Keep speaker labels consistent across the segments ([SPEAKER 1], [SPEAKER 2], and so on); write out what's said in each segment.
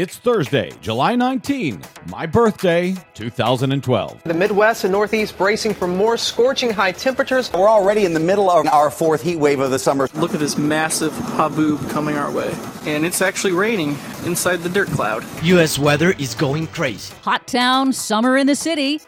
[SPEAKER 1] It's Thursday, July 19, my birthday, 2012.
[SPEAKER 2] The Midwest and Northeast bracing for more scorching high temperatures.
[SPEAKER 3] We're already in the middle of our fourth heat wave of the summer.
[SPEAKER 4] Look at this massive haboob coming our way. And it's actually raining inside the dirt cloud.
[SPEAKER 5] U.S. weather is going crazy.
[SPEAKER 6] Hot town, summer in the city,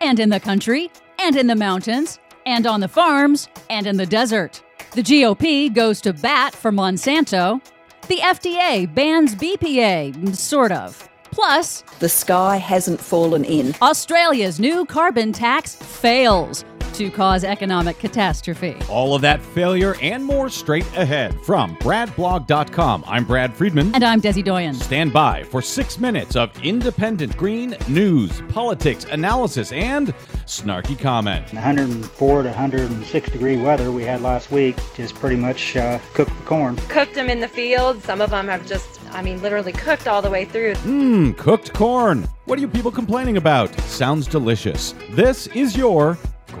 [SPEAKER 6] and in the country, and in the mountains, and on the farms, and in the desert. The GOP goes to bat for Monsanto. The FDA bans BPA, sort of. Plus,
[SPEAKER 7] the sky hasn't fallen in.
[SPEAKER 6] Australia's new carbon tax fails to cause economic catastrophe.
[SPEAKER 1] All of that failure and more straight ahead from BradBlog.com. I'm Brad Friedman.
[SPEAKER 6] And I'm Desi Doyen.
[SPEAKER 1] Stand by for six minutes of independent green news, politics, analysis, and snarky comment.
[SPEAKER 8] 104 to 106 degree weather we had last week just pretty much uh, cooked the corn.
[SPEAKER 9] Cooked them in the field. Some of them have just, I mean, literally cooked all the way through.
[SPEAKER 1] Mmm, cooked corn. What are you people complaining about? Sounds delicious. This is your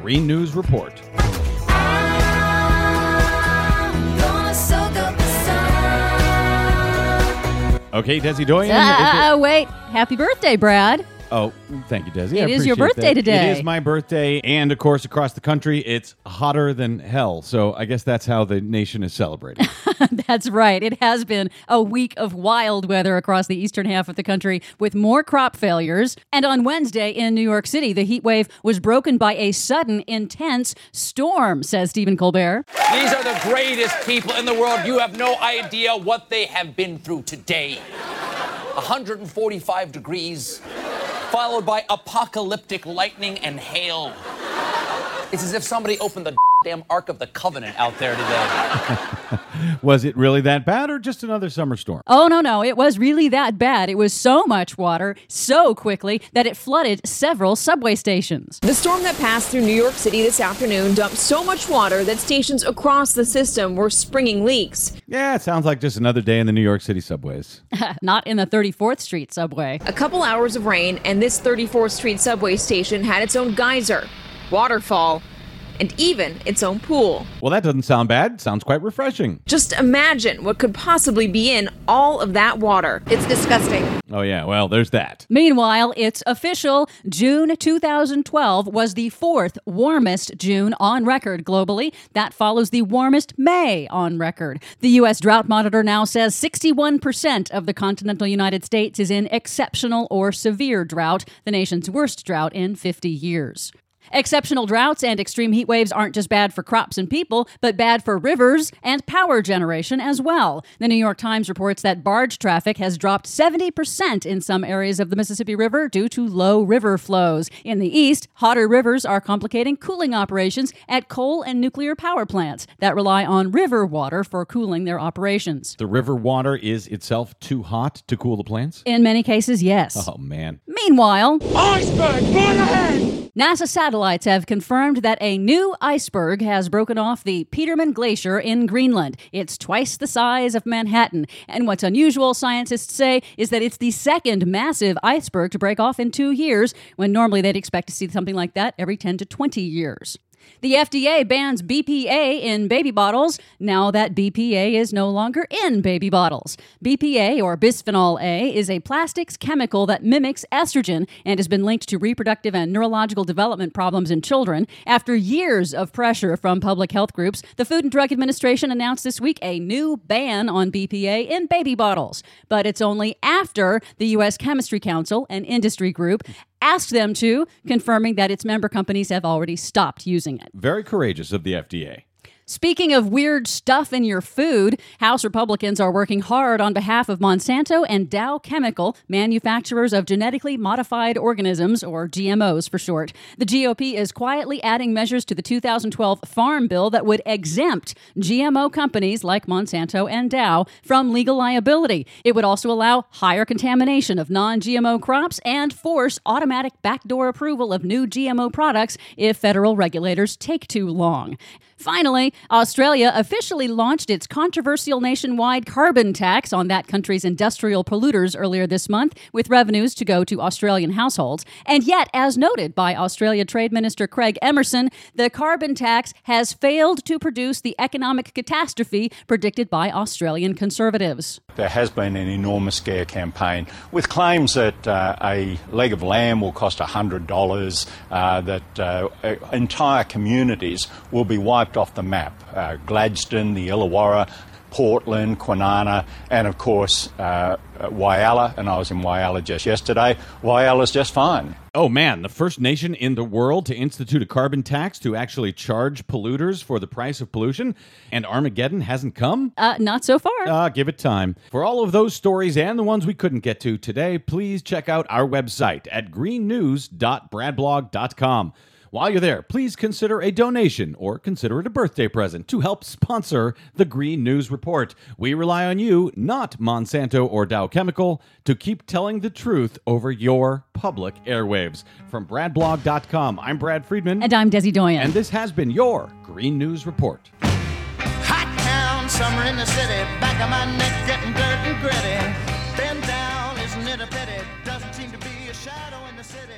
[SPEAKER 1] Green News Report. Okay, Desi Doyen.
[SPEAKER 6] Uh, uh, wait. Happy birthday, Brad.
[SPEAKER 1] Oh, thank you, Desi.
[SPEAKER 6] It is your birthday
[SPEAKER 1] that.
[SPEAKER 6] today.
[SPEAKER 1] It is my birthday, and of course, across the country, it's hotter than hell. So I guess that's how the nation is celebrating.
[SPEAKER 6] that's right. It has been a week of wild weather across the eastern half of the country with more crop failures. And on Wednesday in New York City, the heat wave was broken by a sudden, intense storm, says Stephen Colbert.
[SPEAKER 10] These are the greatest people in the world. You have no idea what they have been through today. 145 degrees followed by apocalyptic lightning and hail. It's as if somebody opened the damn Ark of the Covenant out there today.
[SPEAKER 1] was it really that bad or just another summer storm?
[SPEAKER 6] Oh, no, no. It was really that bad. It was so much water so quickly that it flooded several subway stations.
[SPEAKER 11] The storm that passed through New York City this afternoon dumped so much water that stations across the system were springing leaks.
[SPEAKER 1] Yeah, it sounds like just another day in the New York City subways.
[SPEAKER 6] Not in the 34th Street subway.
[SPEAKER 11] A couple hours of rain, and this 34th Street subway station had its own geyser, waterfall, and even its own pool.
[SPEAKER 1] Well, that doesn't sound bad. Sounds quite refreshing.
[SPEAKER 11] Just imagine what could possibly be in all of that water. It's disgusting.
[SPEAKER 1] Oh, yeah. Well, there's that.
[SPEAKER 6] Meanwhile, it's official. June 2012 was the fourth warmest June on record globally. That follows the warmest May on record. The U.S. Drought Monitor now says 61% of the continental United States is in exceptional or severe drought, the nation's worst drought in 50 years. Exceptional droughts and extreme heat waves aren't just bad for crops and people, but bad for rivers and power generation as well. The New York Times reports that barge traffic has dropped 70% in some areas of the Mississippi River due to low river flows. In the east, hotter rivers are complicating cooling operations at coal and nuclear power plants that rely on river water for cooling their operations.
[SPEAKER 1] The river water is itself too hot to cool the plants?
[SPEAKER 6] In many cases, yes.
[SPEAKER 1] Oh, man.
[SPEAKER 6] Meanwhile,
[SPEAKER 10] iceberg, burn ahead!
[SPEAKER 6] NASA satellites have confirmed that a new iceberg has broken off the Petermann Glacier in Greenland. It's twice the size of Manhattan. And what's unusual, scientists say, is that it's the second massive iceberg to break off in two years, when normally they'd expect to see something like that every 10 to 20 years. The FDA bans BPA in baby bottles now that BPA is no longer in baby bottles. BPA, or bisphenol A, is a plastics chemical that mimics estrogen and has been linked to reproductive and neurological development problems in children. After years of pressure from public health groups, the Food and Drug Administration announced this week a new ban on BPA in baby bottles. But it's only after the U.S. Chemistry Council, an industry group, asked them to, confirming that its member companies have already stopped using it.
[SPEAKER 1] Very courageous of the FDA.
[SPEAKER 6] Speaking of weird stuff in your food, House Republicans are working hard on behalf of Monsanto and Dow Chemical, manufacturers of genetically modified organisms, or GMOs for short. The GOP is quietly adding measures to the 2012 Farm Bill that would exempt GMO companies like Monsanto and Dow from legal liability. It would also allow higher contamination of non GMO crops and force automatic backdoor approval of new GMO products if federal regulators take too long. Finally, Australia officially launched its controversial nationwide carbon tax on that country's industrial polluters earlier this month, with revenues to go to Australian households. And yet, as noted by Australia Trade Minister Craig Emerson, the carbon tax has failed to produce the economic catastrophe predicted by Australian conservatives.
[SPEAKER 12] There has been an enormous scare campaign with claims that uh, a leg of lamb will cost $100, uh, that uh, entire communities will be wiped off the map. Uh, Gladstone, the Illawarra, Portland, Kwinana, and of course uh, Whyalla. And I was in Whyalla just yesterday. Whyalla's just fine.
[SPEAKER 1] Oh man, the first nation in the world to institute a carbon tax to actually charge polluters for the price of pollution, and Armageddon hasn't come?
[SPEAKER 6] Uh, not so far.
[SPEAKER 1] Uh, give it time. For all of those stories and the ones we couldn't get to today, please check out our website at greennews.bradblog.com. While you're there, please consider a donation or consider it a birthday present to help sponsor the Green News Report. We rely on you, not Monsanto or Dow Chemical, to keep telling the truth over your public airwaves. From bradblog.com, I'm Brad Friedman.
[SPEAKER 6] And I'm Desi Doyen.
[SPEAKER 1] And this has been your Green News Report.
[SPEAKER 13] Hot town, summer in the city, back of my neck getting dirt and gritty. Bend down, isn't it a pity? Doesn't seem to be a shadow in the city.